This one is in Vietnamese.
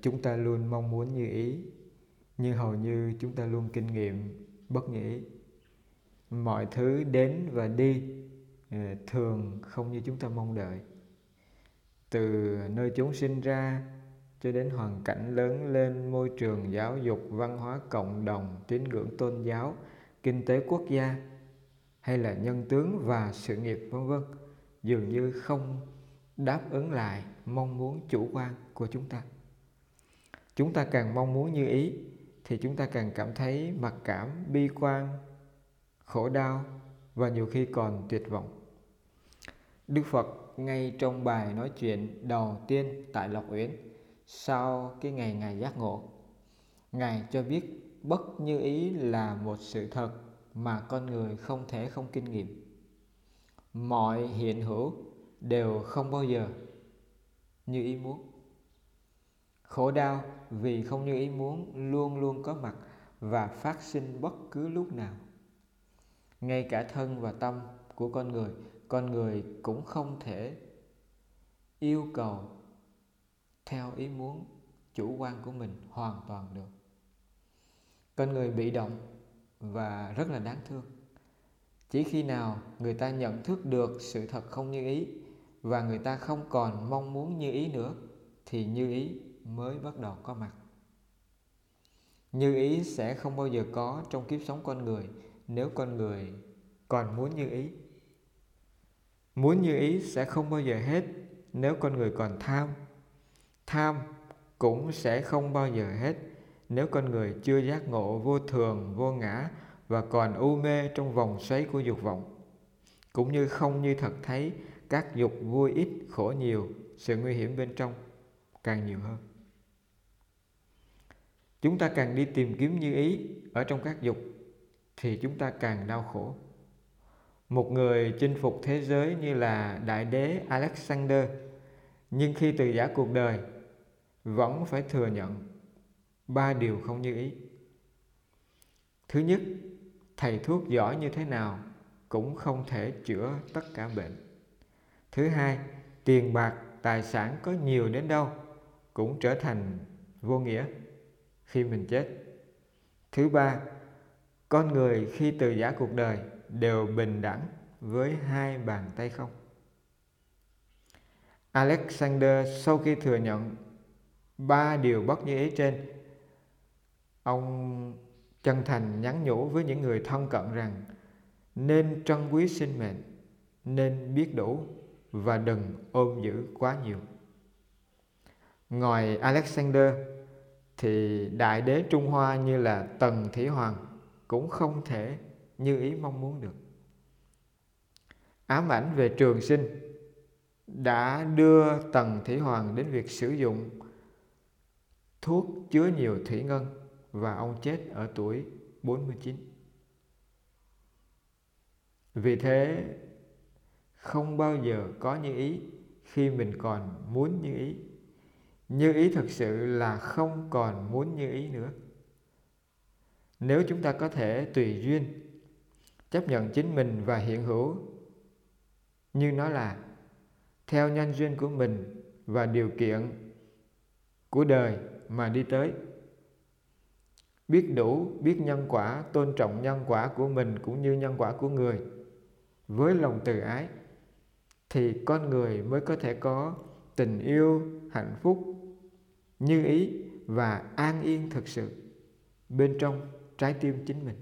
chúng ta luôn mong muốn như ý, nhưng hầu như chúng ta luôn kinh nghiệm bất như ý mọi thứ đến và đi ờ, thường không như chúng ta mong đợi. Từ nơi chúng sinh ra cho đến hoàn cảnh lớn lên, môi trường giáo dục, văn hóa cộng đồng, tín ngưỡng tôn giáo, kinh tế quốc gia, hay là nhân tướng và sự nghiệp, vân vân, dường như không đáp ứng lại mong muốn chủ quan của chúng ta chúng ta càng mong muốn như ý, thì chúng ta càng cảm thấy mặc cảm, bi quan, khổ đau và nhiều khi còn tuyệt vọng. Đức phật ngay trong bài nói chuyện đầu tiên tại lộc uyển, sau cái ngày ngài giác ngộ, ngài cho biết bất như ý là một sự thật mà con người không thể không kinh nghiệm. Mọi hiện hữu đều không bao giờ như ý muốn khổ đau vì không như ý muốn luôn luôn có mặt và phát sinh bất cứ lúc nào. Ngay cả thân và tâm của con người con người cũng không thể yêu cầu theo ý muốn chủ quan của mình hoàn toàn được. Con người bị động và rất là đáng thương. Chỉ khi nào người ta nhận thức được sự thật không như ý và người ta không còn mong muốn như ý nữa thì như ý mới bắt đầu có mặt. Như ý sẽ không bao giờ có trong kiếp sống con người nếu con người còn muốn như ý. Muốn như ý sẽ không bao giờ hết nếu con người còn tham. Tham cũng sẽ không bao giờ hết nếu con người chưa giác ngộ vô thường, vô ngã và còn u mê trong vòng xoáy của dục vọng. Cũng như không như thật thấy, các dục vui ít, khổ nhiều, sự nguy hiểm bên trong càng nhiều hơn chúng ta càng đi tìm kiếm như ý ở trong các dục, thì chúng ta càng đau khổ. Một người chinh phục thế giới như là đại đế alexander, nhưng khi từ giả cuộc đời, vẫn phải thừa nhận ba điều không như ý. Thứ nhất, thầy thuốc giỏi như thế nào cũng không thể chữa tất cả bệnh. Thứ hai, tiền bạc, tài sản có nhiều đến đâu cũng trở thành vô nghĩa khi mình chết. Thứ ba, con người khi từ giả cuộc đời đều bình đẳng với hai bàn tay không? Alexander sau khi thừa nhận ba điều bất như ý trên, ông chân thành nhắn nhủ với những người thân cận rằng nên trân quý sinh mệnh, nên biết đủ và đừng ôm giữ quá nhiều. Ngoài alexander thì đại đế trung hoa như là tần thủy hoàng cũng không thể như ý mong muốn được ám ảnh về trường sinh đã đưa tần thủy hoàng đến việc sử dụng thuốc chứa nhiều thủy ngân và ông chết ở tuổi 49. Vì thế, không bao giờ có như ý khi mình còn muốn như ý. Như ý thực sự là không còn muốn như ý nữa. Nếu chúng ta có thể tùy duyên, chấp nhận chính mình và hiện hữu, như nó là, theo nhân duyên của mình và điều kiện của đời mà đi tới, biết đủ, biết nhân quả, tôn trọng nhân quả của mình cũng như nhân quả của người, với lòng từ ái, thì con người mới có thể có tình yêu, hạnh phúc như ý và an yên thực sự bên trong trái tim chính mình.